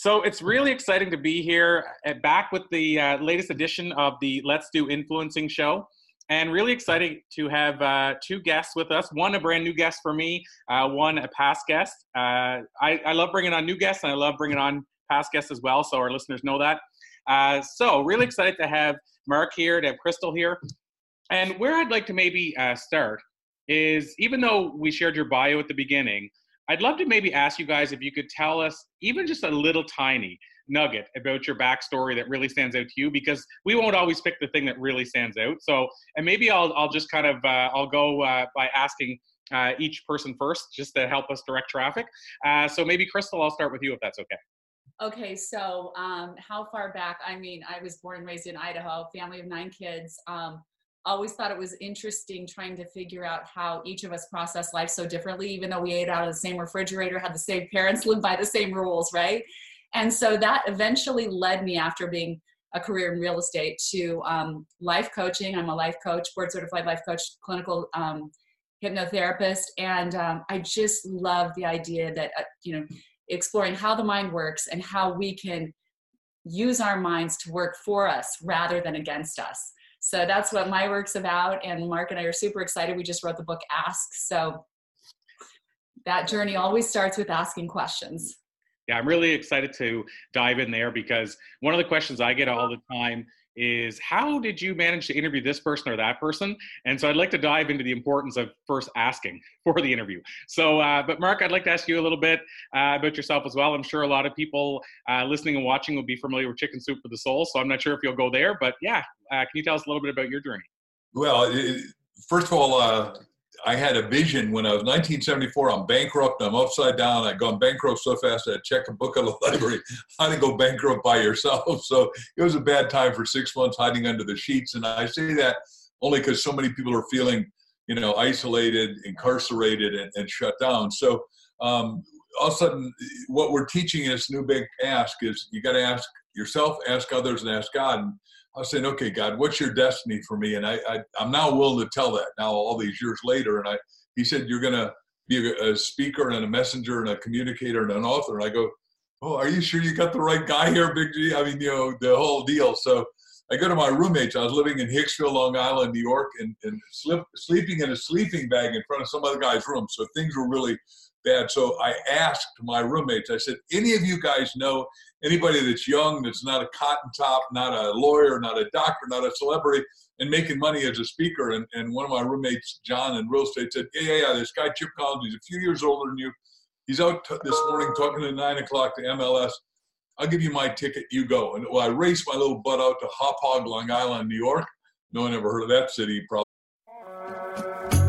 So it's really exciting to be here at, back with the uh, latest edition of the Let's Do Influencing show. And really exciting to have uh, two guests with us. One, a brand new guest for me, uh, one, a past guest. Uh, I, I, love bringing on new guests and I love bringing on past guests as well, so our listeners know that. Uh, so, really excited to have Mark here, to have Crystal here. And where I'd like to maybe uh, start is even though we shared your bio at the beginning, I'd love to maybe ask you guys if you could tell us even just a little tiny nugget about your backstory that really stands out to you because we won't always pick the thing that really stands out. So, and maybe I'll, I'll just kind of, uh, I'll go uh, by asking uh, each person first just to help us direct traffic. Uh, so maybe Crystal, I'll start with you if that's okay. Okay, so um, how far back? I mean, I was born and raised in Idaho, family of nine kids. Um, always thought it was interesting trying to figure out how each of us process life so differently, even though we ate out of the same refrigerator, had the same parents, lived by the same rules, right? And so that eventually led me after being a career in real estate to um, life coaching. I'm a life coach, board certified life coach, clinical um, hypnotherapist, and um, I just love the idea that uh, you know exploring how the mind works and how we can use our minds to work for us rather than against us. So that's what my work's about. And Mark and I are super excited. We just wrote the book Ask. So that journey always starts with asking questions. Yeah, I'm really excited to dive in there because one of the questions I get all the time is how did you manage to interview this person or that person? And so I'd like to dive into the importance of first asking for the interview. So, uh, but Mark, I'd like to ask you a little bit uh, about yourself as well. I'm sure a lot of people uh, listening and watching will be familiar with Chicken Soup for the Soul. So I'm not sure if you'll go there, but yeah, uh, can you tell us a little bit about your journey? Well, first of all, uh, I had a vision when I was 1974. I'm bankrupt. I'm upside down. I'd gone bankrupt so fast I had to check a book at the library. How to go bankrupt by yourself. So it was a bad time for six months hiding under the sheets. And I say that only because so many people are feeling, you know, isolated, incarcerated, and, and shut down. So um, all of a sudden, what we're teaching in this new big ask is you got to ask yourself, ask others, and ask God. And I was saying, okay, God, what's your destiny for me? And I, I am now willing to tell that now all these years later. And I, he said, you're going to be a, a, speaker and a messenger and a communicator and an author. And I go, oh, are you sure you got the right guy here, Big G? I mean, you know, the whole deal. So I go to my roommates. I was living in Hicksville, Long Island, New York, and, and slip, sleeping in a sleeping bag in front of some other guy's room. So things were really bad. So I asked my roommates, I said, any of you guys know anybody that's young, that's not a cotton top, not a lawyer, not a doctor, not a celebrity, and making money as a speaker? And, and one of my roommates, John in real estate, said, yeah, yeah, yeah, this guy, Chip Collins, he's a few years older than you. He's out t- this morning talking at 9 o'clock to MLS. I'll give you my ticket, you go. And well, I raced my little butt out to Hauppauge, Long Island, New York. No one ever heard of that city, probably.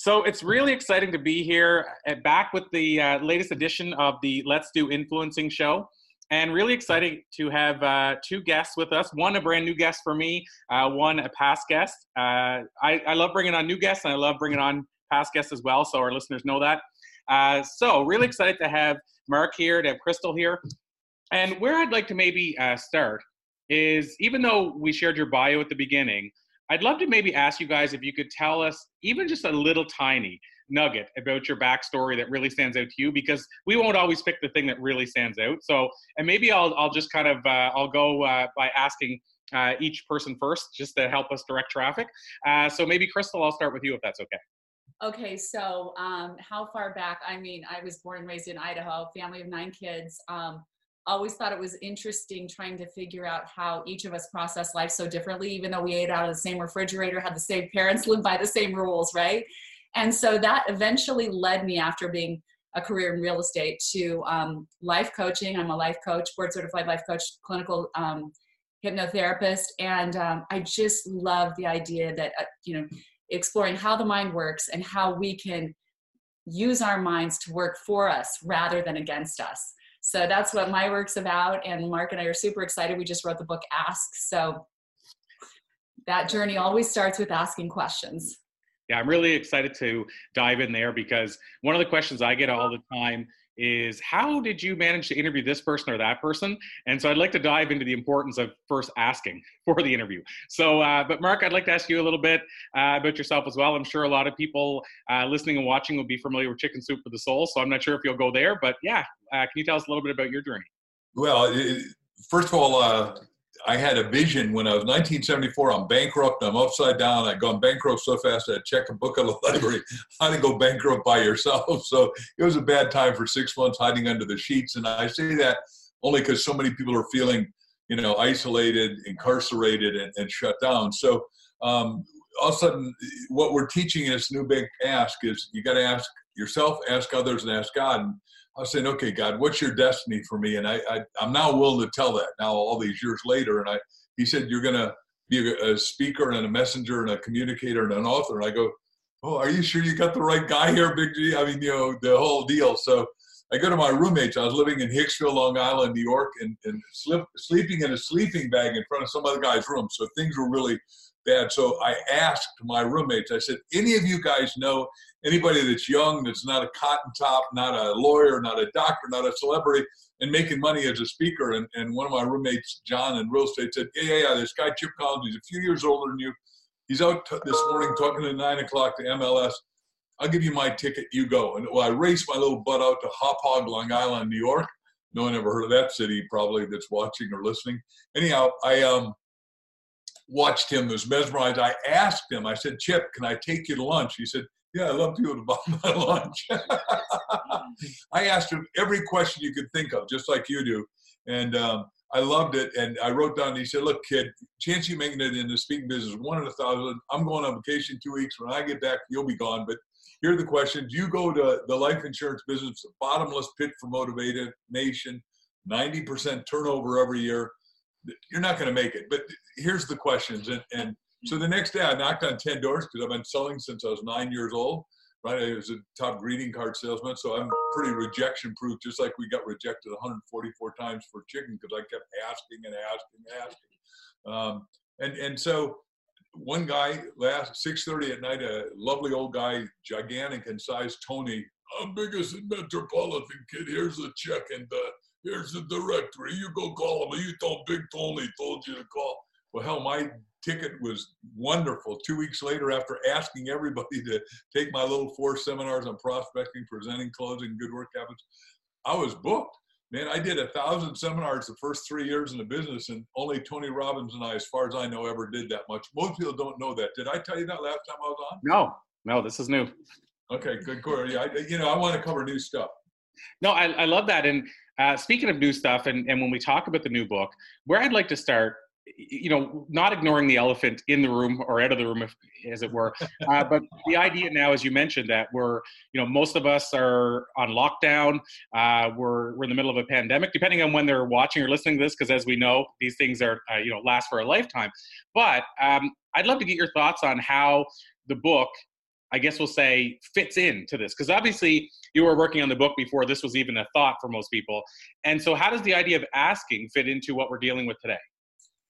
So it's really exciting to be here at, back with the uh, latest edition of the Let's Do Influencing show. And really exciting to have uh, two guests with us. One, a brand new guest for me, uh, one, a past guest. Uh, I, I, love bringing on new guests and I love bringing on past guests as well, so our listeners know that. Uh, so, really excited to have Mark here, to have Crystal here. And where I'd like to maybe uh, start is even though we shared your bio at the beginning, I'd love to maybe ask you guys if you could tell us even just a little tiny nugget about your backstory that really stands out to you because we won't always pick the thing that really stands out. So, and maybe I'll, I'll just kind of, uh, I'll go uh, by asking uh, each person first just to help us direct traffic. Uh, so maybe Crystal, I'll start with you if that's okay. Okay, so um, how far back? I mean, I was born and raised in Idaho, family of nine kids. Um, always thought it was interesting trying to figure out how each of us process life so differently, even though we ate out of the same refrigerator, had the same parents, lived by the same rules, right? And so that eventually led me after being a career in real estate to um, life coaching. I'm a life coach, board certified life coach, clinical um, hypnotherapist, and um, I just love the idea that uh, you know exploring how the mind works and how we can use our minds to work for us rather than against us. So that's what my work's about. And Mark and I are super excited. We just wrote the book Ask. So that journey always starts with asking questions. Yeah, I'm really excited to dive in there because one of the questions I get all the time is how did you manage to interview this person or that person? And so I'd like to dive into the importance of first asking for the interview. So, uh, but Mark, I'd like to ask you a little bit uh, about yourself as well. I'm sure a lot of people uh, listening and watching will be familiar with Chicken Soup for the Soul. So I'm not sure if you'll go there, but yeah, uh, can you tell us a little bit about your journey? Well, first of all, uh, I had a vision when I was 1974. I'm bankrupt. I'm upside down. I'd gone bankrupt so fast I check a book at the library. How to go bankrupt by yourself. So it was a bad time for six months hiding under the sheets. And I say that only because so many people are feeling, you know, isolated, incarcerated, and, and shut down. So um, all of a sudden, what we're teaching in this new big ask is you got to ask yourself, ask others, and ask God. And I was saying, okay, God, what's your destiny for me? And I, I am now willing to tell that now all these years later. And I, he said, you're going to be a, a, speaker and a messenger and a communicator and an author. And I go, oh, are you sure you got the right guy here, Big G? I mean, you know, the whole deal. So I go to my roommates. I was living in Hicksville, Long Island, New York, and, and slip, sleeping in a sleeping bag in front of some other guy's room. So things were really bad. So I asked my roommates, I said, any of you guys know anybody that's young, that's not a cotton top, not a lawyer, not a doctor, not a celebrity, and making money as a speaker? And, and one of my roommates, John in real estate, said, yeah, yeah, yeah, this guy, Chip Collins, he's a few years older than you. He's out t- this morning talking at 9 o'clock to MLS. I'll give you my ticket, you go. And well, I raced my little butt out to Hauppauge, Long Island, New York. No one ever heard of that city, probably, that's watching or listening. Anyhow, I um, watched him, was mesmerized. I asked him, I said, Chip, can I take you to lunch? He said, Yeah, I'd love go to buy my lunch. I asked him every question you could think of, just like you do. And um, I loved it. And I wrote down, he said, Look, kid, chance you making it in the speaking business one in a thousand. I'm going on vacation two weeks. When I get back, you'll be gone. But here are the questions. You go to the life insurance business, bottomless pit for motivated nation, 90% turnover every year you're not going to make it. But here's the questions. And, and so the next day I knocked on 10 doors because I've been selling since I was nine years old. Right. I was a top greeting card salesman. So I'm pretty rejection proof, just like we got rejected 144 times for chicken because I kept asking and asking and asking. Um, and, and so one guy last 6.30 at night, a lovely old guy, gigantic in size, Tony, I'm biggest in metropolitan kid. Here's a check and uh, Here's the directory. You go call him. You told Big Tony told you to call. Well, hell, my ticket was wonderful. Two weeks later, after asking everybody to take my little four seminars on prospecting, presenting, closing, good work habits, I was booked. Man, I did a thousand seminars the first three years in the business, and only Tony Robbins and I, as far as I know, ever did that much. Most people don't know that. Did I tell you that last time I was on? No, no, this is new. Okay, good, Corey. I, you know, I want to cover new stuff. No, I, I love that. And uh, speaking of new stuff, and, and when we talk about the new book, where I'd like to start, you know, not ignoring the elephant in the room or out of the room, if, as it were, uh, but the idea now, as you mentioned, that we're, you know, most of us are on lockdown. Uh, we're we're in the middle of a pandemic, depending on when they're watching or listening to this, because as we know, these things are, uh, you know, last for a lifetime. But um, I'd love to get your thoughts on how the book I guess we'll say fits into this because obviously you were working on the book before this was even a thought for most people. And so, how does the idea of asking fit into what we're dealing with today?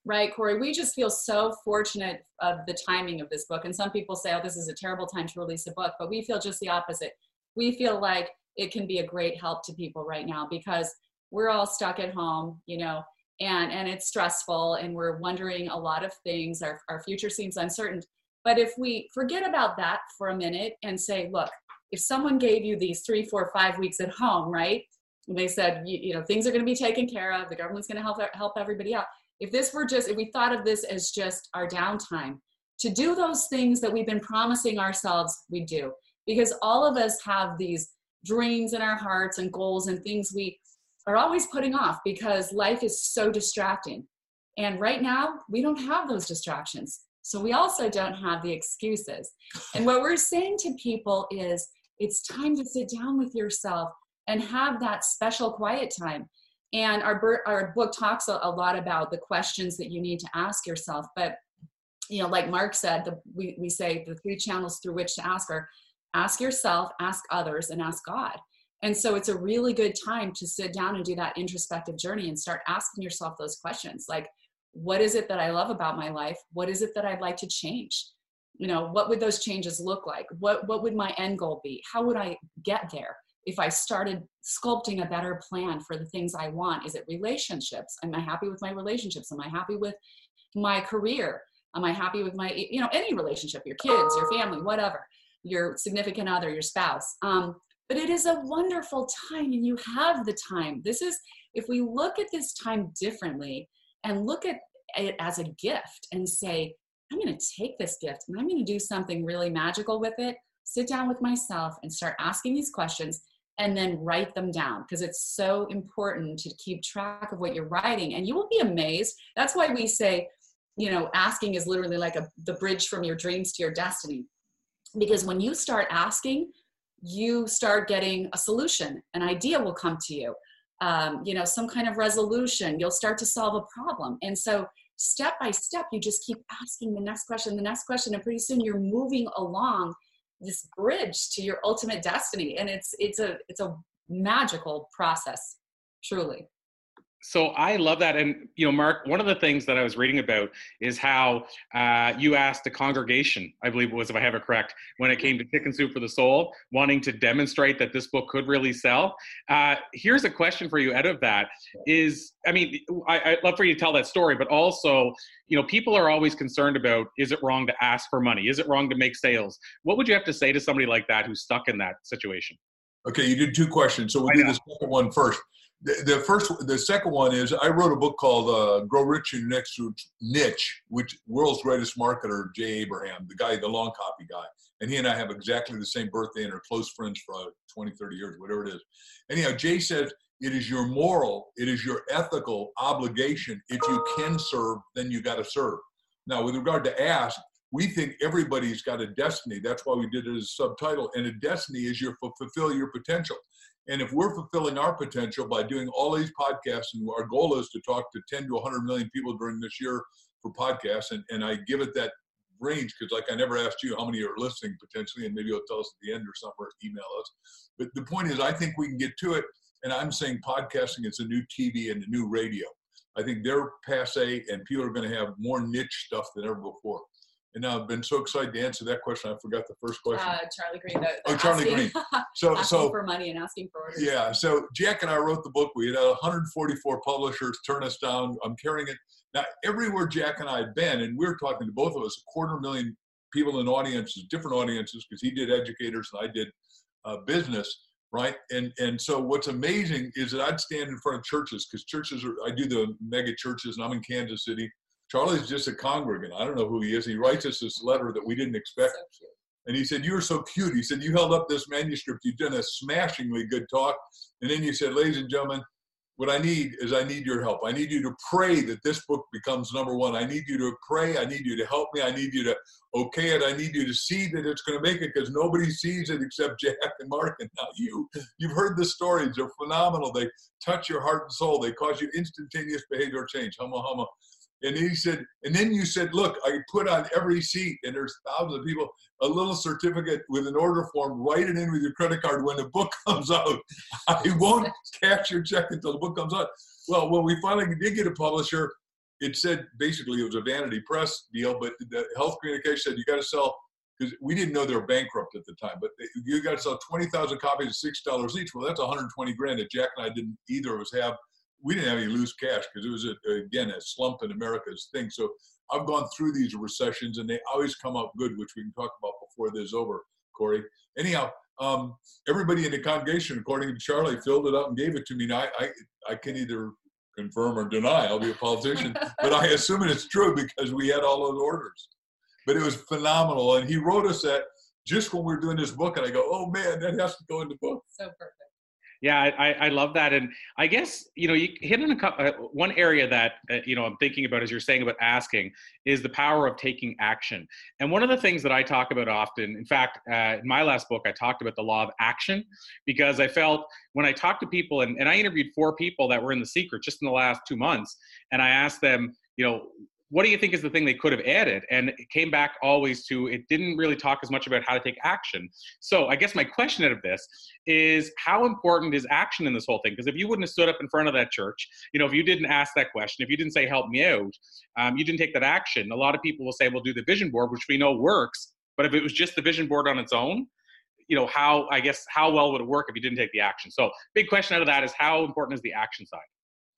Right, Corey. We just feel so fortunate of the timing of this book. And some people say, oh, this is a terrible time to release a book. But we feel just the opposite. We feel like it can be a great help to people right now because we're all stuck at home, you know, and, and it's stressful and we're wondering a lot of things. Our, our future seems uncertain. But if we forget about that for a minute and say, look, if someone gave you these three, four, five weeks at home, right? And they said, you, you know, things are going to be taken care of. The government's going to help help everybody out. If this were just, if we thought of this as just our downtime, to do those things that we've been promising ourselves we do, because all of us have these dreams in our hearts and goals and things we are always putting off because life is so distracting. And right now, we don't have those distractions. So we also don't have the excuses. And what we're saying to people is it's time to sit down with yourself and have that special quiet time. And our, our book talks a, a lot about the questions that you need to ask yourself. But, you know, like Mark said, the, we, we say the three channels through which to ask are ask yourself, ask others, and ask God. And so it's a really good time to sit down and do that introspective journey and start asking yourself those questions like, what is it that I love about my life? What is it that I'd like to change? You know, what would those changes look like? What, what would my end goal be? How would I get there? If I started sculpting a better plan for the things I want, is it relationships? Am I happy with my relationships? Am I happy with my career? Am I happy with my, you know, any relationship, your kids, your family, whatever, your significant other, your spouse? Um, but it is a wonderful time and you have the time. This is, if we look at this time differently, and look at it as a gift and say, I'm going to take this gift and I'm going to do something really magical with it. Sit down with myself and start asking these questions and then write them down because it's so important to keep track of what you're writing. And you will be amazed. That's why we say, you know, asking is literally like a, the bridge from your dreams to your destiny. Because when you start asking, you start getting a solution, an idea will come to you um, you know some kind of resolution you'll start to solve a problem and so step by step you just keep asking the next question the next question and pretty soon you're moving along this bridge to your ultimate destiny. And it's it's a it's a magical process truly so I love that, and you know, Mark. One of the things that I was reading about is how uh, you asked the congregation, I believe it was, if I have it correct, when it came to Chicken Soup for the Soul, wanting to demonstrate that this book could really sell. Uh, here's a question for you out of that: Is I mean, I, I'd love for you to tell that story, but also, you know, people are always concerned about: Is it wrong to ask for money? Is it wrong to make sales? What would you have to say to somebody like that who's stuck in that situation? Okay, you did two questions, so we'll do the second one first the, first, the second one is I wrote a book called uh, "Grow Rich in Your Next Niche," which world's greatest marketer Jay Abraham, the guy, the long copy guy, and he and I have exactly the same birthday and are close friends for uh, 20, 30 years, whatever it is. Anyhow, Jay says it is your moral, it is your ethical obligation. If you can serve, then you got to serve. Now, with regard to ask, we think everybody's got a destiny. That's why we did it as a subtitle. And a destiny is your fulfill your potential. And if we're fulfilling our potential by doing all these podcasts, and our goal is to talk to 10 to 100 million people during this year for podcasts, and, and I give it that range because, like, I never asked you how many are listening potentially, and maybe you'll tell us at the end or somewhere, email us. But the point is, I think we can get to it. And I'm saying podcasting is a new TV and a new radio. I think they're passe, and people are going to have more niche stuff than ever before. And I've been so excited to answer that question. I forgot the first question. Uh, Charlie Green. The, the oh, Charlie asking, Green. So, so for money and asking for orders. Yeah. So Jack and I wrote the book. We had 144 publishers turn us down. I'm carrying it now. Everywhere Jack and I had been, and we were talking to both of us, a quarter million people in audiences, different audiences, because he did educators and I did uh, business, right? And and so what's amazing is that I'd stand in front of churches because churches are. I do the mega churches, and I'm in Kansas City Charlie's just a congregant. I don't know who he is. He writes us this letter that we didn't expect. So and he said, You were so cute. He said, You held up this manuscript. You've done a smashingly good talk. And then you said, Ladies and gentlemen, what I need is I need your help. I need you to pray that this book becomes number one. I need you to pray. I need you to help me. I need you to okay it. I need you to see that it's going to make it because nobody sees it except Jack and Mark and not you. You've heard the stories. They're phenomenal. They touch your heart and soul. They cause you instantaneous behavior change. Huma, huma. And he said, and then you said, look, I put on every seat, and there's thousands of people, a little certificate with an order form. Write it in with your credit card when the book comes out. I won't cash your check until the book comes out. Well, when we finally did get a publisher, it said basically it was a vanity press deal, but the health communication said you got to sell because we didn't know they were bankrupt at the time, but you got to sell 20,000 copies at $6 each. Well, that's 120 grand that Jack and I didn't either of us have we didn't have any loose cash because it was a, again a slump in America's thing. So I've gone through these recessions and they always come out good, which we can talk about before this is over, Corey. Anyhow, um, everybody in the congregation, according to Charlie, filled it up and gave it to me. Now I, I, I can either confirm or deny. I'll be a politician, but I assume it's true because we had all those orders. But it was phenomenal, and he wrote us that just when we were doing this book, and I go, "Oh man, that has to go in the book." So perfect Yeah, I, I love that, and I guess you know you hit on a couple, uh, one area that uh, you know I'm thinking about as you're saying about asking is the power of taking action. And one of the things that I talk about often, in fact, uh, in my last book, I talked about the law of action because I felt when I talked to people, and, and I interviewed four people that were in the secret just in the last two months, and I asked them, you know, what do you think is the thing they could have added? And it came back always to it didn't really talk as much about how to take action. So I guess my question out of this is how important is action in this whole thing? Because if you wouldn't have stood up in front of that church, you know, if you didn't ask that question, if you didn't say help me out, um, you didn't take that action. A lot of people will say, "We'll do the vision board," which we know works. But if it was just the vision board on its own, you know, how I guess how well would it work if you didn't take the action? So big question out of that is how important is the action side?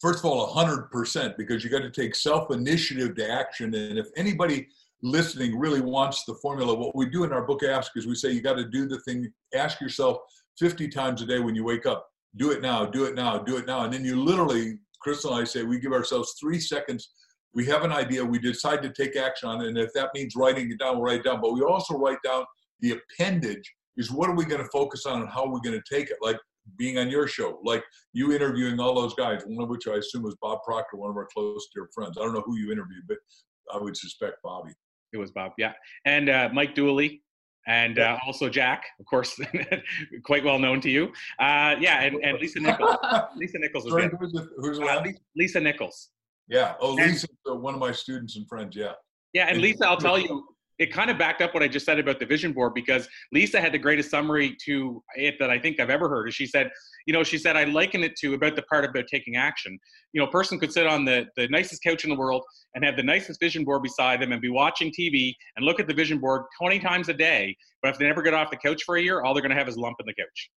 First of all, 100%, because you got to take self initiative to action. And if anybody listening really wants the formula, what we do in our book Ask is we say you got to do the thing, ask yourself 50 times a day when you wake up, do it now, do it now, do it now. And then you literally, Crystal and I say, we give ourselves three seconds. We have an idea, we decide to take action on it. And if that means writing it down, we'll write it down. But we also write down the appendage is what are we going to focus on and how are we going to take it? Like being on your show, like you interviewing all those guys, one of which I assume was Bob Proctor, one of our close dear friends. I don't know who you interviewed, but I would suspect Bobby. It was Bob, yeah. And uh, Mike Dooley, and uh, also Jack, of course, quite well known to you. Uh, yeah, and, and Lisa Nichols. Lisa Nichols was Sorry, who's, the, who's uh, Lisa Nichols. Yeah. Oh, Lisa, one of my students and friends. Yeah. Yeah, and Lisa, I'll tell you, it kind of backed up what I just said about the vision board because Lisa had the greatest summary to it that I think I've ever heard. She said, you know, she said, I liken it to about the part about taking action. You know, a person could sit on the, the nicest couch in the world and have the nicest vision board beside them and be watching TV and look at the vision board 20 times a day. But if they never get off the couch for a year, all they're going to have is a lump in the couch.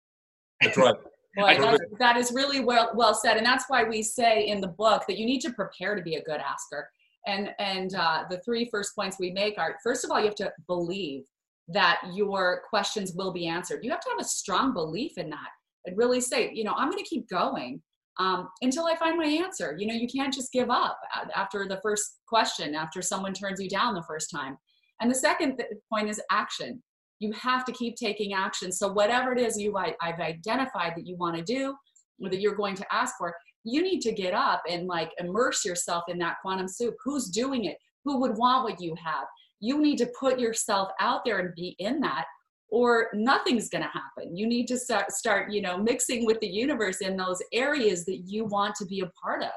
That's right. Well, that's, that is really well, well said. And that's why we say in the book that you need to prepare to be a good asker and and uh, the three first points we make are first of all you have to believe that your questions will be answered. You have to have a strong belief in that and really say you know i'm going to keep going um, until i find my answer. You know you can't just give up after the first question after someone turns you down the first time. And the second th- point is action. You have to keep taking action. So whatever it is you I, i've identified that you want to do or that you're going to ask for you need to get up and like immerse yourself in that quantum soup. Who's doing it? Who would want what you have? You need to put yourself out there and be in that or nothing's going to happen. You need to start, start, you know, mixing with the universe in those areas that you want to be a part of.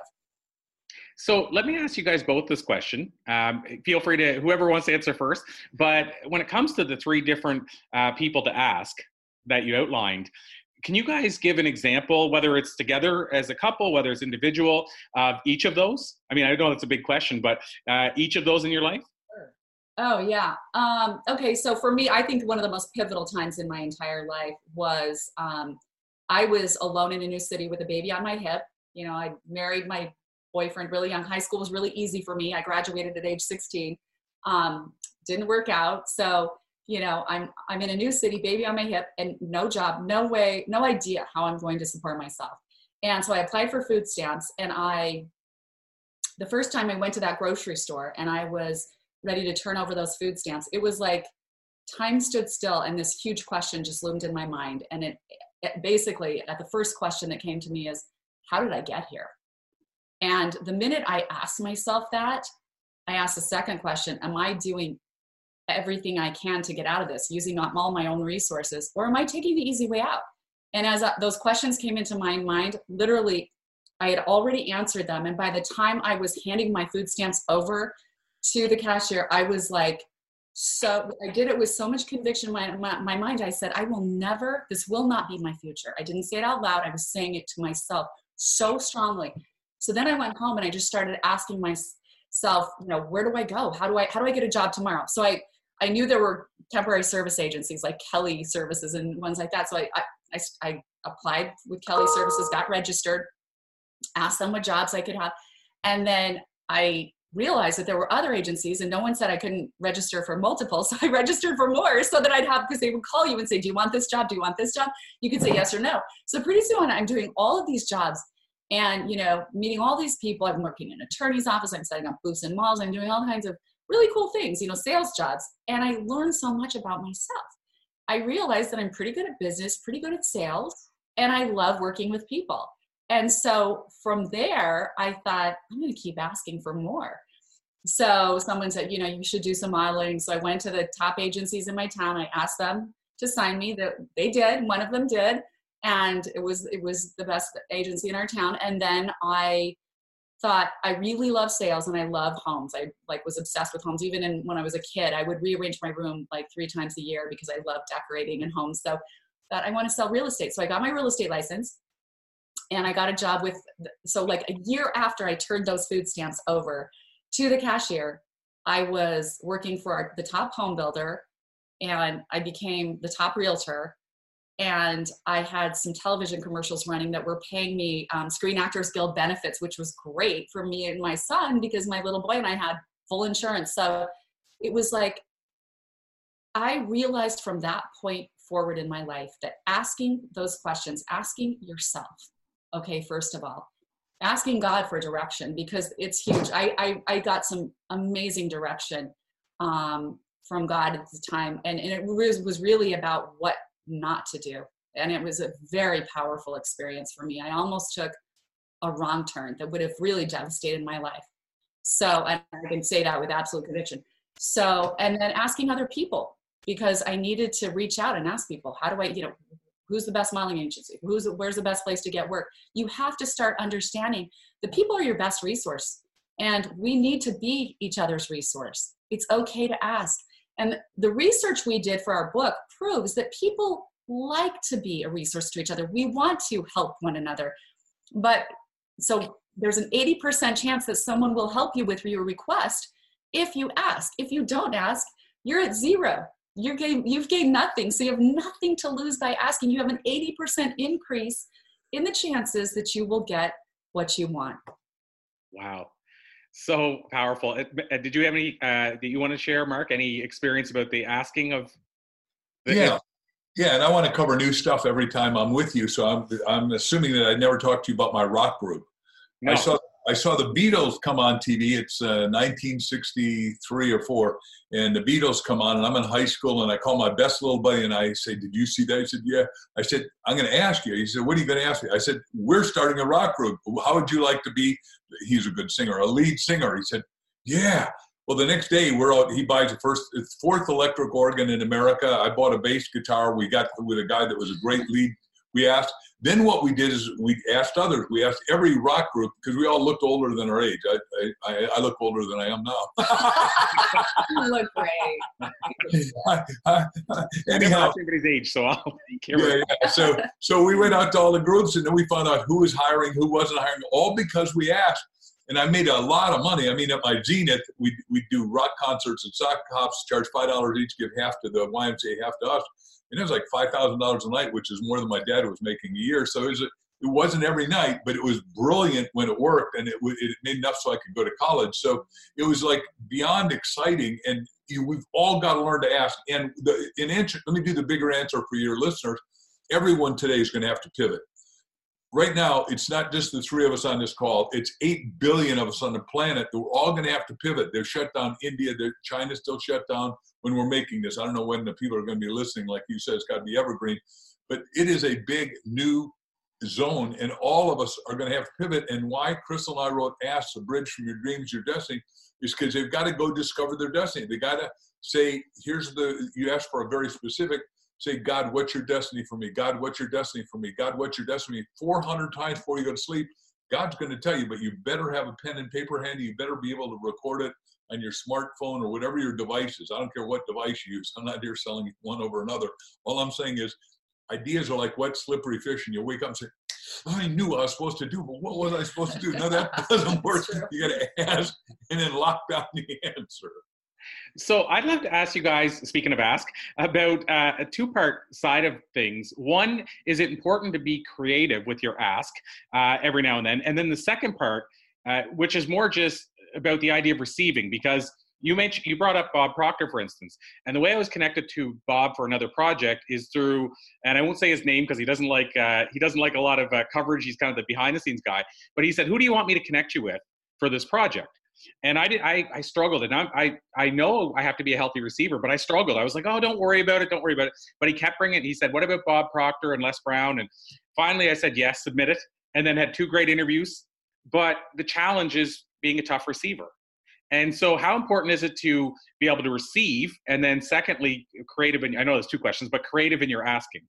So let me ask you guys both this question. Um, feel free to whoever wants to answer first. But when it comes to the three different uh, people to ask that you outlined, can you guys give an example, whether it's together as a couple, whether it's individual, of each of those? I mean, I know that's a big question, but uh, each of those in your life? Oh, yeah. Um, okay, so for me, I think one of the most pivotal times in my entire life was um, I was alone in a new city with a baby on my hip. You know, I married my boyfriend really young. High school was really easy for me. I graduated at age 16. Um, didn't work out. So you know i'm i'm in a new city baby on my hip and no job no way no idea how i'm going to support myself. And so i applied for food stamps and i the first time i went to that grocery store and i was ready to turn over those food stamps it was like time stood still and this huge question just loomed in my mind. And it, it basically at the first question that came to me is how did i get here? And the minute i asked myself that i asked the second question am i doing everything I can to get out of this, using all my own resources, or am I taking the easy way out? And as uh, those questions came into my mind, literally, I had already answered them. And by the time I was handing my food stamps over to the cashier, I was like, so I did it with so much conviction in my, my, my mind. I said, I will never, this will not be my future. I didn't say it out loud. I was saying it to myself so strongly. So then I went home and I just started asking myself, you know, where do I go? How do I, how do I get a job tomorrow? So I, I knew there were temporary service agencies like Kelly Services and ones like that. So I, I, I applied with Kelly Services, got registered, asked them what jobs I could have. And then I realized that there were other agencies and no one said I couldn't register for multiple. So I registered for more so that I'd have, because they would call you and say, do you want this job? Do you want this job? You could say yes or no. So pretty soon I'm doing all of these jobs and, you know, meeting all these people. I'm working in an attorney's office. I'm setting up booths in malls. I'm doing all kinds of really cool things, you know, sales jobs. And I learned so much about myself. I realized that I'm pretty good at business, pretty good at sales, and I love working with people. And so from there, I thought, I'm going to keep asking for more. So someone said, you know, you should do some modeling. So I went to the top agencies in my town. I asked them to sign me. That they did. One of them did, and it was it was the best agency in our town. And then I thought I really love sales and I love homes. I like was obsessed with homes. Even in, when I was a kid, I would rearrange my room like three times a year because I love decorating and homes. So that I want to sell real estate. So I got my real estate license and I got a job with, so like a year after I turned those food stamps over to the cashier, I was working for the top home builder and I became the top realtor. And I had some television commercials running that were paying me um, Screen Actors Guild benefits, which was great for me and my son because my little boy and I had full insurance. So it was like, I realized from that point forward in my life that asking those questions, asking yourself, okay, first of all, asking God for direction because it's huge. I, I, I got some amazing direction um, from God at the time, and, and it was, was really about what not to do. And it was a very powerful experience for me. I almost took a wrong turn that would have really devastated my life. So, I can say that with absolute conviction. So, and then asking other people because I needed to reach out and ask people, how do I, you know, who's the best modeling agency? Who's where's the best place to get work? You have to start understanding the people are your best resource, and we need to be each other's resource. It's okay to ask. And the research we did for our book proves that people like to be a resource to each other. We want to help one another. But so there's an 80% chance that someone will help you with your request if you ask. If you don't ask, you're at zero you're gain, you've gained nothing. So you have nothing to lose by asking. You have an 80% increase in the chances that you will get what you want. Wow. So powerful. Did you have any, uh, that you want to share, Mark? Any experience about the asking of? The, yeah. Yeah, and I want to cover new stuff every time I'm with you. So I'm, I'm assuming that I never talked to you about my rock group. No. I saw I saw the Beatles come on TV. It's uh, 1963 or four, and the Beatles come on, and I'm in high school, and I call my best little buddy, and I say, "Did you see that?" He said, "Yeah." I said, "I'm going to ask you." He said, "What are you going to ask me?" I said, "We're starting a rock group. How would you like to be?" He's a good singer, a lead singer. He said, "Yeah." Well, the next day, we're out. He buys the first, fourth electric organ in America. I bought a bass guitar. We got with a guy that was a great lead. We asked then what we did is we asked others. We asked every rock group because we all looked older than our age. I, I, I look older than I am now. you look great. I, I, anyhow, everybody's age, so I'll yeah, yeah. So so we went out to all the groups and then we found out who was hiring, who wasn't hiring, all because we asked. And I made a lot of money. I mean, at my Zenith, we we do rock concerts and sock hops, charge five dollars each, give half to the YMCA, half to us and it was like five thousand dollars a night, which is more than my dad was making a year. So it was a, it wasn't every night, but it was brilliant when it worked, and it it made enough so I could go to college. So it was like beyond exciting, and you, we've all got to learn to ask. And the in answer, let me do the bigger answer for your listeners. Everyone today is going to have to pivot. Right now, it's not just the three of us on this call. It's eight billion of us on the planet. We're all going to have to pivot. They're shut down. India, China's still shut down when we're making this. I don't know when the people are going to be listening. Like you said, it's got to be evergreen, but it is a big new zone, and all of us are going to have to pivot. And why Crystal and I wrote "Ask the Bridge from Your Dreams, Your Destiny" is because they've got to go discover their destiny. They got to say, "Here's the." You ask for a very specific. Say, God, what's your destiny for me? God, what's your destiny for me? God, what's your destiny? 400 times before you go to sleep. God's going to tell you, but you better have a pen and paper handy. You better be able to record it on your smartphone or whatever your device is. I don't care what device you use. I'm not here selling one over another. All I'm saying is ideas are like wet, slippery fish, and you wake up and say, I knew what I was supposed to do, but what was I supposed to do? No, that doesn't work. You got to ask and then lock down the answer. So I'd love to ask you guys, speaking of ask, about uh, a two-part side of things. One, is it important to be creative with your ask uh, every now and then? And then the second part, uh, which is more just about the idea of receiving because you mentioned you brought up Bob Proctor, for instance, and the way I was connected to Bob for another project is through, and I won't say his name because he doesn't like uh, he doesn't like a lot of uh, coverage. He's kind of the behind the scenes guy, but he said, "Who do you want me to connect you with for this project?" And I did. I, I struggled, and I, I I know I have to be a healthy receiver, but I struggled. I was like, oh, don't worry about it, don't worry about it. But he kept bringing. it. He said, what about Bob Proctor and Les Brown? And finally, I said yes, submit it, and then had two great interviews. But the challenge is being a tough receiver. And so, how important is it to be able to receive? And then, secondly, creative. And I know there's two questions, but creative in your asking.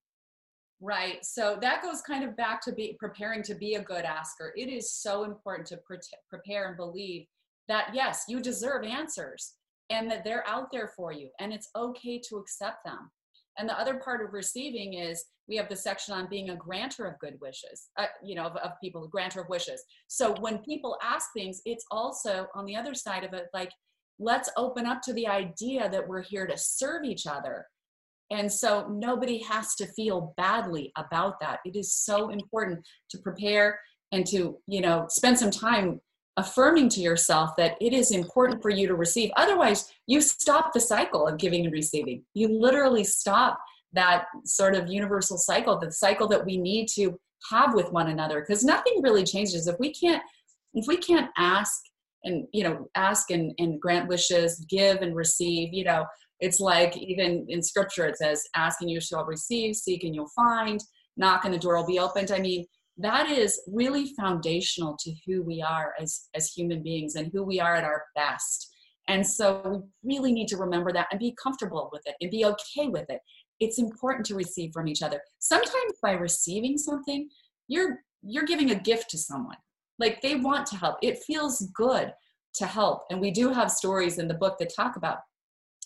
Right. So that goes kind of back to be preparing to be a good asker. It is so important to pre- prepare and believe that yes, you deserve answers and that they're out there for you and it's okay to accept them. And the other part of receiving is we have the section on being a grantor of good wishes, uh, you know, of, of people, grantor of wishes. So when people ask things, it's also on the other side of it, like, let's open up to the idea that we're here to serve each other and so nobody has to feel badly about that. It is so important to prepare and to, you know, spend some time affirming to yourself that it is important for you to receive. Otherwise, you stop the cycle of giving and receiving. You literally stop that sort of universal cycle, the cycle that we need to have with one another because nothing really changes if we can't if we can't ask and you know ask and, and grant wishes give and receive you know it's like even in scripture, it says, ask and you shall receive, seek and you'll find, knock and the door will be opened. I mean, that is really foundational to who we are as, as human beings and who we are at our best. And so we really need to remember that and be comfortable with it and be okay with it. It's important to receive from each other. Sometimes by receiving something, you're you're giving a gift to someone. Like they want to help. It feels good to help. And we do have stories in the book that talk about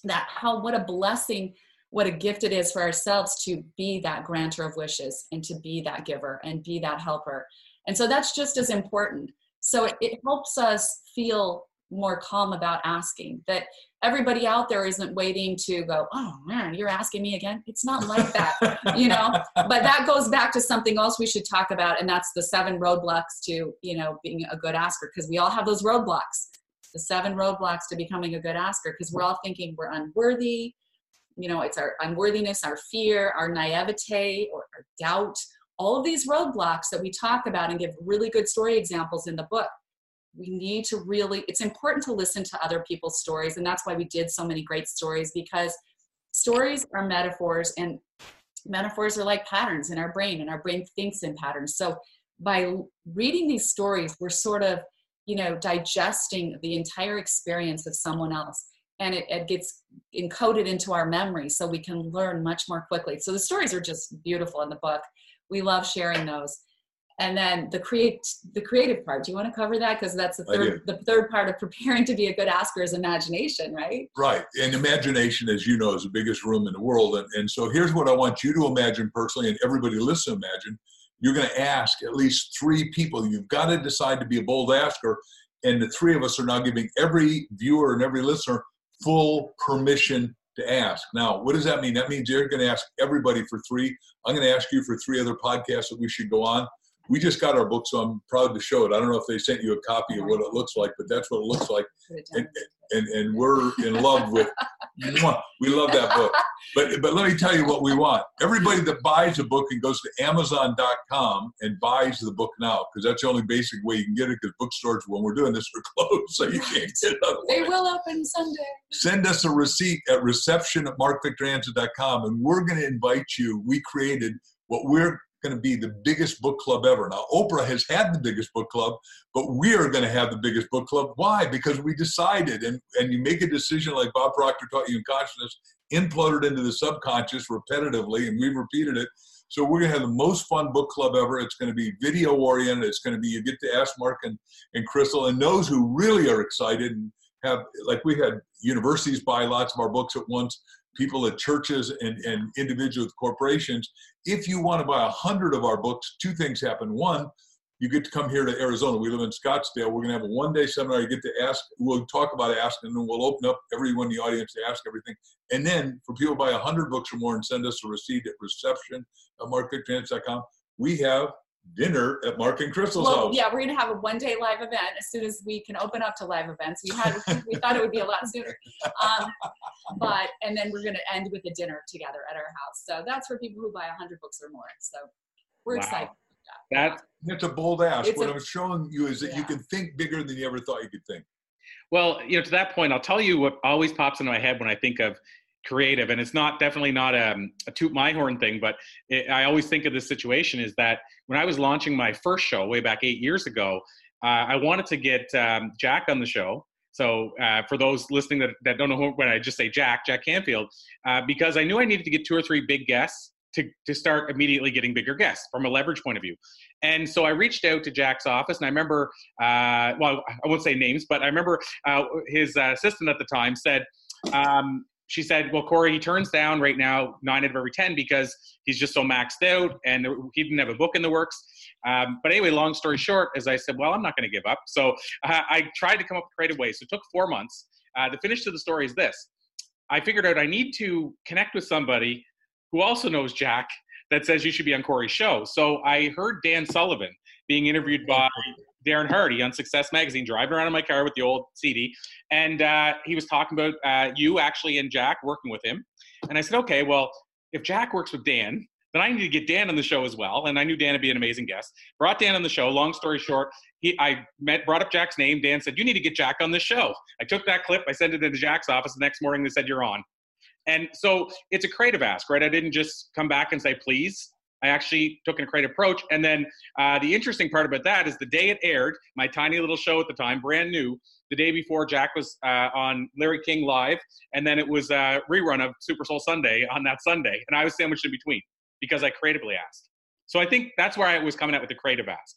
that how what a blessing what a gift it is for ourselves to be that grantor of wishes and to be that giver and be that helper. And so that's just as important. So it, it helps us feel more calm about asking that everybody out there isn't waiting to go oh man you're asking me again? It's not like that you know? But that goes back to something else we should talk about and that's the seven roadblocks to you know being a good asker because we all have those roadblocks. The seven roadblocks to becoming a good asker because we're all thinking we're unworthy you know it's our unworthiness our fear our naivete or our doubt. All of these roadblocks that we talk about and give really good story examples in the book we need to really it's important to listen to other people's stories and that's why we did so many great stories because stories are metaphors and metaphors are like patterns in our brain and our brain thinks in patterns. So by reading these stories we're sort of you know digesting the entire experience of someone else and it, it, gets encoded into our memory so we can learn much more quickly. So the stories are just beautiful in the book. We love sharing those. And then the create the creative part do you want to cover that? Because that's the third the third part of preparing to be a good asker is imagination right? Right. And imagination as you know is the biggest room in the world. And, and so here's what i want you to imagine personally and everybody listen imagine. You're going to ask at least three people. You've got to decide to be a bold asker. And the three of us are now giving every viewer and every listener full permission to ask. Now, what does that mean? That means you're going to ask everybody for three. I'm going to ask you for three other podcasts that we should go on. We just got our book, so I'm proud to show it. I don't know if they sent you a copy of what it looks like, but that's what it looks like. And, and, and we're in love with we love that book. But but let me tell you what we want. Everybody that buys a book and goes to Amazon.com and buys the book now, because that's the only basic way you can get it. Because bookstores, when we're doing this, are closed, so you can't get it. Otherwise. They will open Sunday. Send us a receipt at reception at markvictorhansen.com, and we're going to invite you. We created what we're going to be the biggest book club ever. Now, Oprah has had the biggest book club, but we are going to have the biggest book club. Why? Because we decided, and, and you make a decision like Bob Proctor taught you in consciousness, imploded into the subconscious repetitively, and we've repeated it. So we're going to have the most fun book club ever. It's going to be video oriented. It's going to be you get to ask Mark and, and Crystal and those who really are excited and have like we had universities buy lots of our books at once people at churches and, and individuals, corporations. If you want to buy a hundred of our books, two things happen. One, you get to come here to Arizona. We live in Scottsdale. We're going to have a one day seminar. You get to ask, we'll talk about asking, and we'll open up everyone in the audience to ask everything. And then for people buy a 100 books or more and send us a receipt at reception at markvictorhansen.com, we have dinner at Mark and Crystal's well, house. Yeah, we're gonna have a one day live event as soon as we can open up to live events. We had we thought it would be a lot sooner, um, but and then we're gonna end with a dinner together at our house. So that's for people who buy hundred books or more. So we're wow. excited. That. That's a bold ask. It's what a, I'm showing you is that yeah. you can think bigger than you ever thought you could think. Well, you know, to that point, I'll tell you what always pops into my head when I think of creative, and it's not definitely not a, um, a toot my horn thing, but it, I always think of this situation is that when I was launching my first show way back eight years ago, uh, I wanted to get um, Jack on the show. So uh, for those listening that, that don't know who, when I just say Jack, Jack Canfield, uh, because I knew I needed to get two or three big guests to, to start immediately getting bigger guests from a leverage point of view. And so I reached out to Jack's office, and I remember, uh, well, I won't say names, but I remember uh, his assistant at the time said, um, she said, "Well, Corey, he turns down right now nine out of every ten because he's just so maxed out, and he didn't have a book in the works." Um, but anyway, long story short, as I said, well, I'm not going to give up. So uh, I tried to come up with creative ways. So it took four months. Uh, the finish to the story is this: I figured out I need to connect with somebody who also knows Jack that says you should be on Corey's show. So I heard Dan Sullivan being interviewed by Darren Hardy on Success Magazine, driving around in my car with the old CD, and uh, he was talking about uh, you actually and Jack working with him. And I said, okay, well, if Jack works with Dan, then I need to get Dan on the show as well. And I knew Dan would be an amazing guest. Brought Dan on the show. Long story short, he I met brought up Jack's name. Dan said, "You need to get Jack on the show." I took that clip. I sent it into Jack's office. The next morning, they said, "You're on." And so it's a creative ask, right? I didn't just come back and say, "Please." I actually took a creative approach. And then uh, the interesting part about that is the day it aired, my tiny little show at the time, brand new, the day before Jack was uh, on Larry King Live, and then it was a rerun of Super Soul Sunday on that Sunday. And I was sandwiched in between because I creatively asked. So I think that's where I was coming out with the creative ask.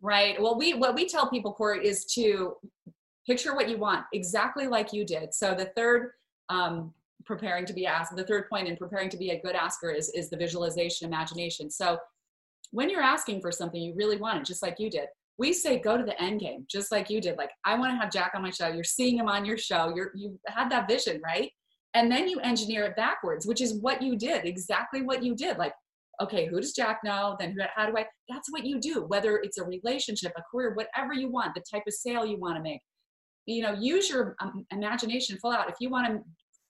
Right. Well, we what we tell people, Corey, is to picture what you want exactly like you did. So the third um, preparing to be asked. The third point in preparing to be a good asker is, is the visualization, imagination. So when you're asking for something, you really want it, just like you did. We say go to the end game, just like you did. Like I want to have Jack on my show. You're seeing him on your show. You're you had that vision, right? And then you engineer it backwards, which is what you did, exactly what you did. Like, okay, who does Jack know? Then who, how do I? That's what you do. Whether it's a relationship, a career, whatever you want, the type of sale you want to make. You know, use your um, imagination full out. If you want to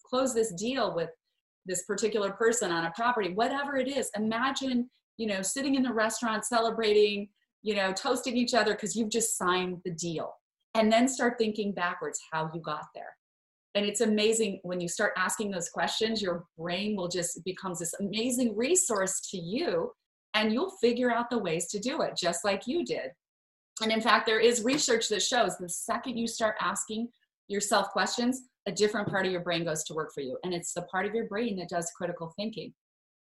close this deal with this particular person on a property, whatever it is. Imagine, you know, sitting in the restaurant celebrating, you know, toasting each other because you've just signed the deal. And then start thinking backwards how you got there. And it's amazing when you start asking those questions, your brain will just becomes this amazing resource to you and you'll figure out the ways to do it just like you did. And in fact, there is research that shows the second you start asking yourself questions, a different part of your brain goes to work for you. And it's the part of your brain that does critical thinking.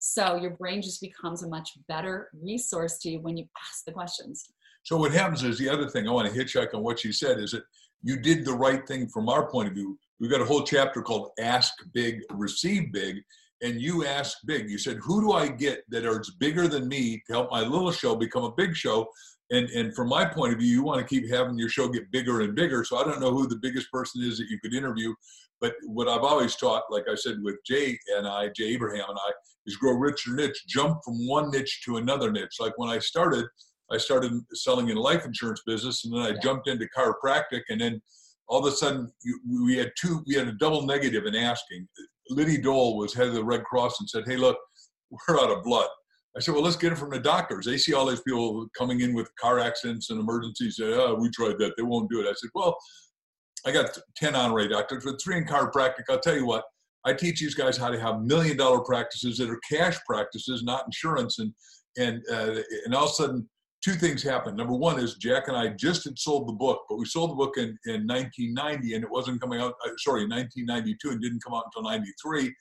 So your brain just becomes a much better resource to you when you ask the questions. So what happens is the other thing I want to hitchhike on what you said is that you did the right thing from our point of view. We've got a whole chapter called Ask Big, Receive Big. And you asked big. You said, who do I get that is bigger than me to help my little show become a big show? And and from my point of view you want to keep having your show get bigger and bigger so i don't know who the biggest person is that you could interview but what i've always taught like i said with jay and i jay abraham and i is grow rich or niche jump from one niche to another niche. Like when i started i started selling in life insurance business and then i jumped into chiropractic and then all of a sudden we had two we had a double negative in asking. Liddy dole was head of the red cross and said hey look we're out of blood I said, well, let's get it from the doctors. They see all these people coming in with car accidents and emergencies. Say, oh, we tried that. They won't do it. I said, well, I got 10 honorary doctors with three in chiropractic. I'll tell you what, I teach these guys how to have million dollar practices that are cash practices, not insurance. And, and, uh, and all of a sudden, two things happened. Number one is Jack and I just had sold the book, but we sold the book in, in 1990 and it wasn't coming out, uh, sorry, 1992 and didn't come out until 93.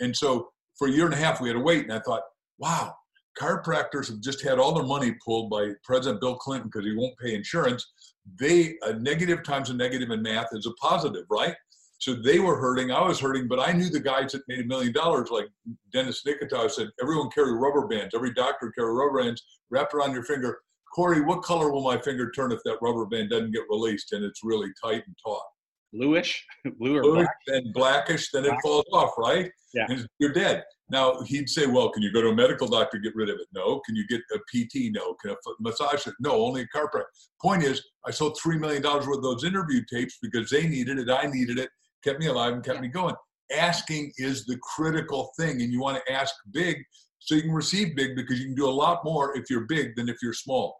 And so for a year and a half, we had to wait. And I thought, wow, chiropractors have just had all their money pulled by President Bill Clinton because he won't pay insurance. They a negative times a negative in math is a positive, right? So they were hurting. I was hurting, but I knew the guys that made a million dollars, like Dennis Nikita said, everyone carry rubber bands. Every doctor carry rubber bands wrapped around your finger. Corey, what color will my finger turn if that rubber band doesn't get released and it's really tight and taut? Bluish, blue or Bluish, black? Then blackish, then black. it falls off, right? Yeah. You're dead. Now he'd say, "Well, can you go to a medical doctor get rid of it?" No. Can you get a PT? No. Can a massage it? No. Only a chiropractor. Point is, I sold three million dollars worth of those interview tapes because they needed it, I needed it, kept me alive and kept me going. Asking is the critical thing, and you want to ask big so you can receive big because you can do a lot more if you're big than if you're small.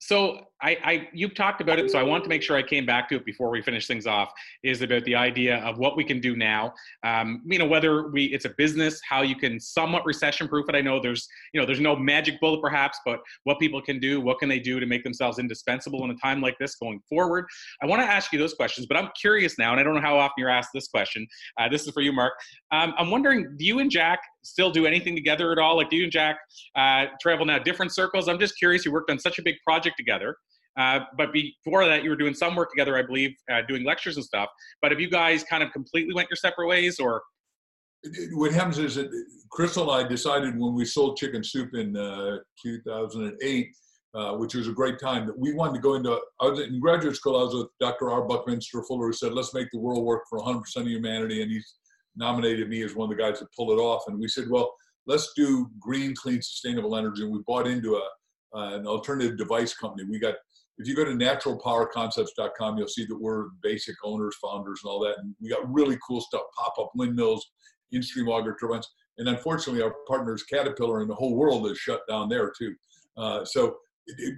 So I, I you've talked about it, so I want to make sure I came back to it before we finish things off. Is about the idea of what we can do now. Um, you know, whether we it's a business, how you can somewhat recession proof it. I know there's you know there's no magic bullet perhaps, but what people can do, what can they do to make themselves indispensable in a time like this going forward? I want to ask you those questions, but I'm curious now, and I don't know how often you're asked this question. Uh, this is for you, Mark. Um, I'm wondering, do you and Jack still do anything together at all? Like, do you and Jack uh, travel now different circles? I'm just curious. You worked on such a big project together. Uh, but before that, you were doing some work together, I believe, uh, doing lectures and stuff. But have you guys kind of completely went your separate ways, or? What happens is that Crystal and I decided when we sold Chicken Soup in uh, 2008, uh, which was a great time, that we wanted to go into. I was in graduate school. I was with Dr. R. Buckminster Fuller, who said, "Let's make the world work for 100% of humanity," and he's nominated me as one of the guys that pull it off. And we said, "Well, let's do green, clean, sustainable energy." And we bought into a uh, an alternative device company. We got if you go to naturalpowerconcepts.com, you'll see that we're basic owners, founders, and all that. And we got really cool stuff pop up windmills, in stream auger turbines. And unfortunately, our partners, Caterpillar, and the whole world is shut down there too. Uh, so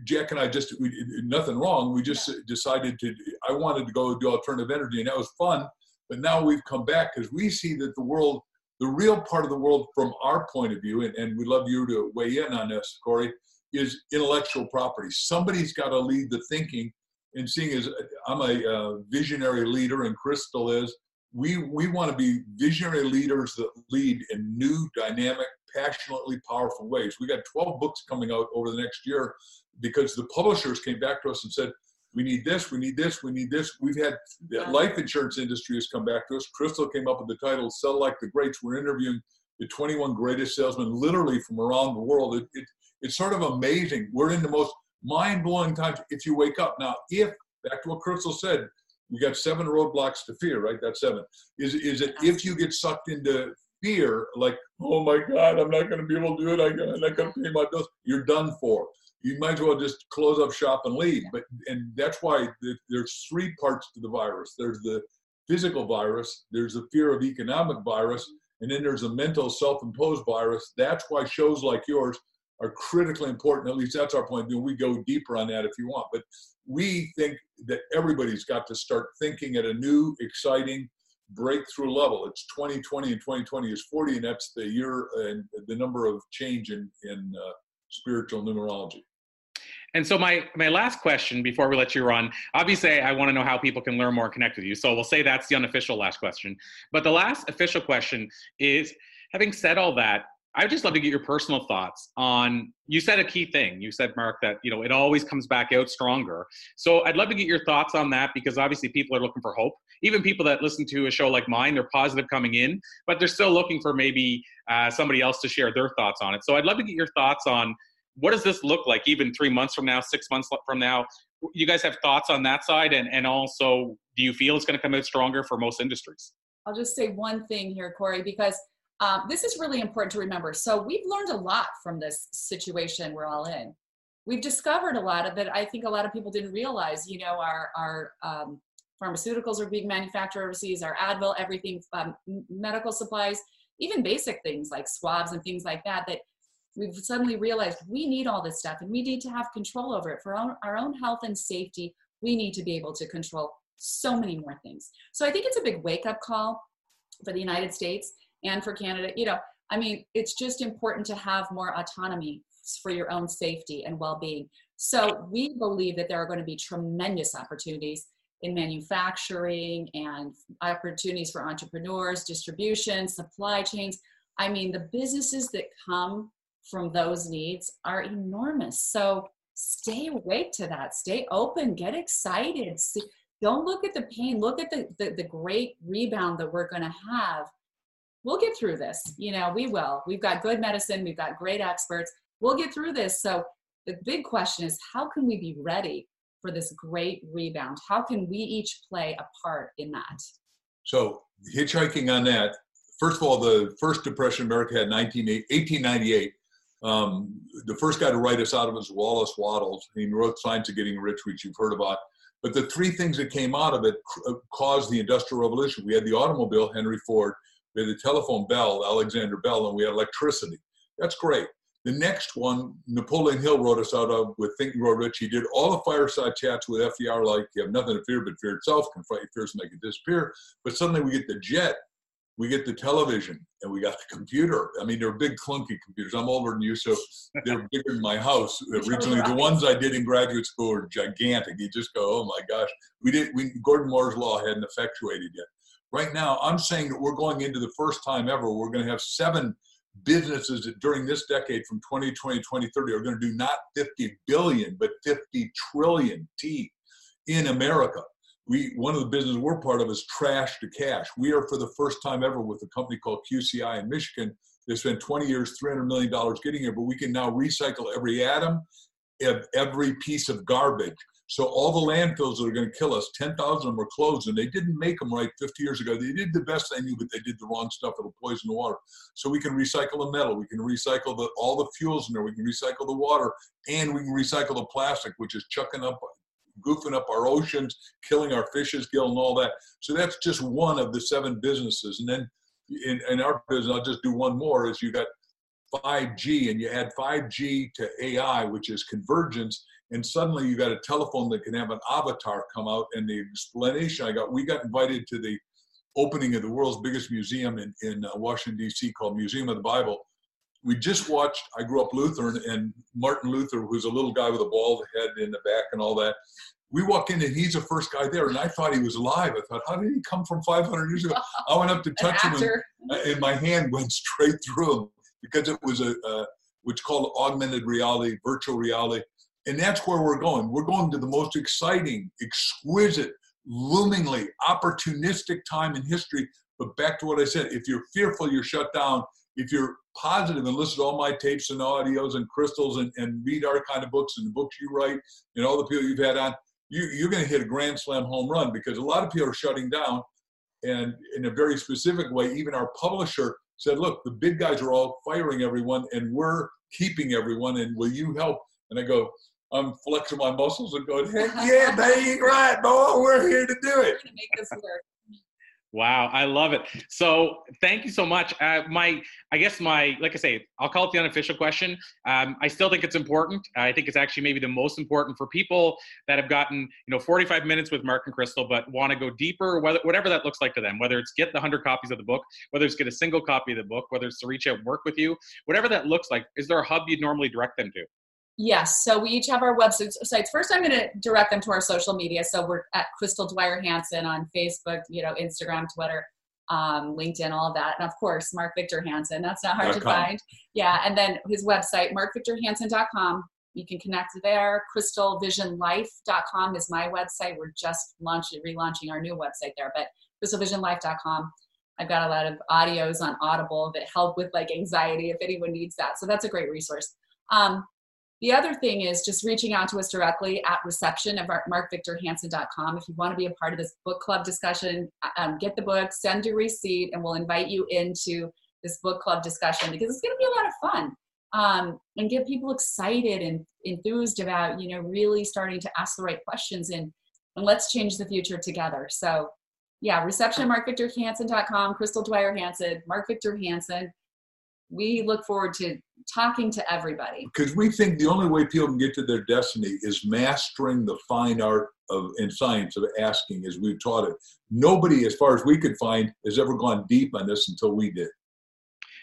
Jack and I just, we, nothing wrong. We just decided to, I wanted to go do alternative energy, and that was fun. But now we've come back because we see that the world, the real part of the world from our point of view, and, and we'd love you to weigh in on this, Corey, is intellectual property. Somebody's got to lead the thinking. And seeing as I'm a uh, visionary leader, and Crystal is, we we want to be visionary leaders that lead in new, dynamic, passionately powerful ways. We got 12 books coming out over the next year because the publishers came back to us and said, we need this, we need this, we need this. We've had the life insurance industry has come back to us. Crystal came up with the title "Sell Like the Greats." We're interviewing the 21 greatest salesmen, literally from around the world. It, it, it's sort of amazing. We're in the most mind blowing times if you wake up. Now, if, back to what Crystal said, we got seven roadblocks to fear, right? That's seven. Is, is it if you get sucked into fear, like, oh my God, I'm not going to be able to do it, I'm not going to pay my bills, you're done for. You might as well just close up shop and leave. But and that's why there's three parts to the virus. There's the physical virus, there's the fear of economic virus, mm-hmm. and then there's a mental self-imposed virus. That's why shows like yours are critically important. At least that's our point of view. We go deeper on that if you want. But we think that everybody's got to start thinking at a new, exciting, breakthrough level. It's 2020 and 2020 is 40, and that's the year and the number of change in, in uh, spiritual numerology. And so my my last question before we let you run, obviously I want to know how people can learn more and connect with you. So we'll say that's the unofficial last question. But the last official question is having said all that, I'd just love to get your personal thoughts on. You said a key thing. You said, Mark, that you know it always comes back out stronger. So I'd love to get your thoughts on that because obviously people are looking for hope. Even people that listen to a show like mine, they're positive coming in, but they're still looking for maybe uh, somebody else to share their thoughts on it. So I'd love to get your thoughts on what does this look like, even three months from now, six months from now. You guys have thoughts on that side, and and also, do you feel it's going to come out stronger for most industries? I'll just say one thing here, Corey, because um, this is really important to remember. So we've learned a lot from this situation we're all in. We've discovered a lot of that. I think a lot of people didn't realize. You know, our our um, pharmaceuticals are being manufactured overseas. Our Advil, everything, um, medical supplies, even basic things like swabs and things like that. That we've suddenly realized we need all this stuff, and we need to have control over it for our our own health and safety. We need to be able to control so many more things. So I think it's a big wake up call for the United States and for Canada. You know, I mean, it's just important to have more autonomy for your own safety and well being. So we believe that there are going to be tremendous opportunities in manufacturing and opportunities for entrepreneurs, distribution, supply chains. I mean, the businesses that come from those needs are enormous. So stay awake to that. Stay open. Get excited. See, don't look at the pain. Look at the, the, the great rebound that we're going to have we'll get through this. You know, we will. We've got good medicine, we've got great experts. We'll get through this. So the big question is how can we be ready for this great rebound? How can we each play a part in that? So, hitchhiking on that, first of all, the first depression America had 19, 1898. Um, the first guy to write us out of it was Wallace Wattles. He wrote Science of Getting Rich, which you've heard about. But the three things that came out of it uh, caused the Industrial Revolution. We had the automobile, Henry Ford. We had the telephone bell, Alexander Bell, and we had electricity. That's great. The next one, Napoleon Hill wrote us out of with Think and Grow Rich. He did all the fireside chats with FDR, like you have nothing to fear but fear itself, confront your fears and make it disappear. But suddenly we get the jet, we get the television, and we got the computer. I mean, they're big clunky computers. I'm older than you, so they're bigger than my house. Originally, the ones I did in graduate school were gigantic. You just go, oh my gosh. We did. We Gordon Moore's law hadn't effectuated yet. Right now, I'm saying that we're going into the first time ever. We're going to have seven businesses that during this decade from 2020 to 2030 are going to do not 50 billion but 50 trillion T in America. We one of the businesses we're part of is trash to cash. We are for the first time ever with a company called QCI in Michigan. They spent 20 years, 300 million dollars getting here, but we can now recycle every atom every piece of garbage so all the landfills that are going to kill us, 10,000 of them are closed, and they didn't make them right 50 years ago. They did the best they knew, but they did the wrong stuff. It'll poison the water. So we can recycle the metal, we can recycle the, all the fuels in there, we can recycle the water, and we can recycle the plastic, which is chucking up, goofing up our oceans, killing our fishes, killing all that. So that's just one of the seven businesses. And then in, in our business, I'll just do one more, is you got 5G, and you add 5G to AI, which is convergence and suddenly you got a telephone that can have an avatar come out and the explanation i got we got invited to the opening of the world's biggest museum in, in uh, washington d.c called museum of the bible. We just watched i grew up lutheran and martin luther who's a little guy with a bald head in the back and all that we walk in and he's the first guy there and i thought he was alive. I thought how did he come from 500 years ago? I went up to touch him and, and, my hand went straight through him because it was a, a what's called augmented reality virtual reality and that's where we're going. We're going to the most exciting, exquisite, loomingly opportunistic time in history. But back to what I said if you're fearful, you're shut down. If you're positive and listen to all my tapes and audios and crystals and, and read our kind of books and the books you write and all the people you've had on, you, you're going to hit a grand slam home run because a lot of people are shutting down. And in a very specific way, even our publisher said, look, the big guys are all firing everyone and we're keeping everyone. And will you help? And I go, I'm flexing my muscles and going, heck yeah, dang right, boy, we're here to do it. make this work. Wow, I love it. So thank you so much. Uh, my, I guess my, like I say, I'll call it the unofficial question. Um, I still think it's important. I think it's actually maybe the most important for people that have gotten, you know, 45 minutes with Mark and Crystal, but want to go deeper, whether, whatever that looks like to them, whether it's get the 100 copies of the book, whether it's get a single copy of the book, whether it's to reach out and work with you, whatever that looks like, is there a hub you'd normally direct them to? Yes. So we each have our websites. First, I'm going to direct them to our social media. So we're at Crystal Dwyer Hansen on Facebook, you know, Instagram, Twitter, um, LinkedIn, all of that. And of course, Mark Victor Hansen. That's not hard to find. Yeah. And then his website, markvictorhansen.com. You can connect there. Crystalvisionlife.com is my website. We're just launching, relaunching our new website there, but crystalvisionlife.com. I've got a lot of audios on Audible that help with like anxiety if anyone needs that. So that's a great resource. Um, the other thing is just reaching out to us directly at reception of markvictorhansen.com. If you want to be a part of this book club discussion, uh, um, get the book, send your receipt, and we'll invite you into this book club discussion because it's going to be a lot of fun um, and get people excited and enthused about, you know, really starting to ask the right questions and, and let's change the future together. So, yeah, reception at markvictorhansen.com, Crystal Dwyer Hansen, Mark Victor Hansen we look forward to talking to everybody because we think the only way people can get to their destiny is mastering the fine art of and science of asking as we've taught it nobody as far as we could find has ever gone deep on this until we did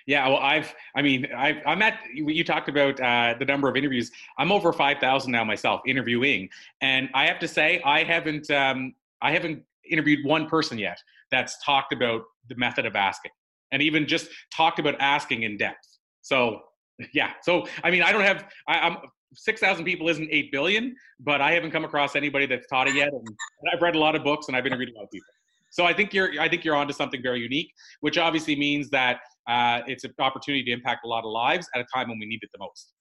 yeah, well, I've, I mean, i am at, you talked about uh, the number of interviews. I'm over 5,000 now myself interviewing. And I have to say, I haven't, um, I haven't interviewed one person yet that's talked about the method of asking and even just talked about asking in depth. So yeah, so I mean, I don't have I, am six thousand people isn't eight billion, but I haven't come across anybody that's taught it yet, and, and I've read a lot of books and I've interviewed a lot of people. So I think you're I think you're onto something very unique, which obviously means that uh, it's an opportunity to impact a lot of lives at a time when we need it the most.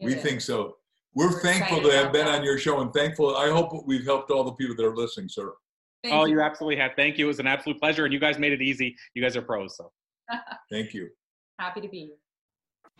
We think so. We're, We're thankful to have been that. on your show and thankful. I hope we've helped all the people that are listening, sir. Thank oh, you. you absolutely have. Thank you. It was an absolute pleasure, and you guys made it easy. You guys are pros, so. Thank you. Happy to be here. When climb this mountain step by step, there's a vision here.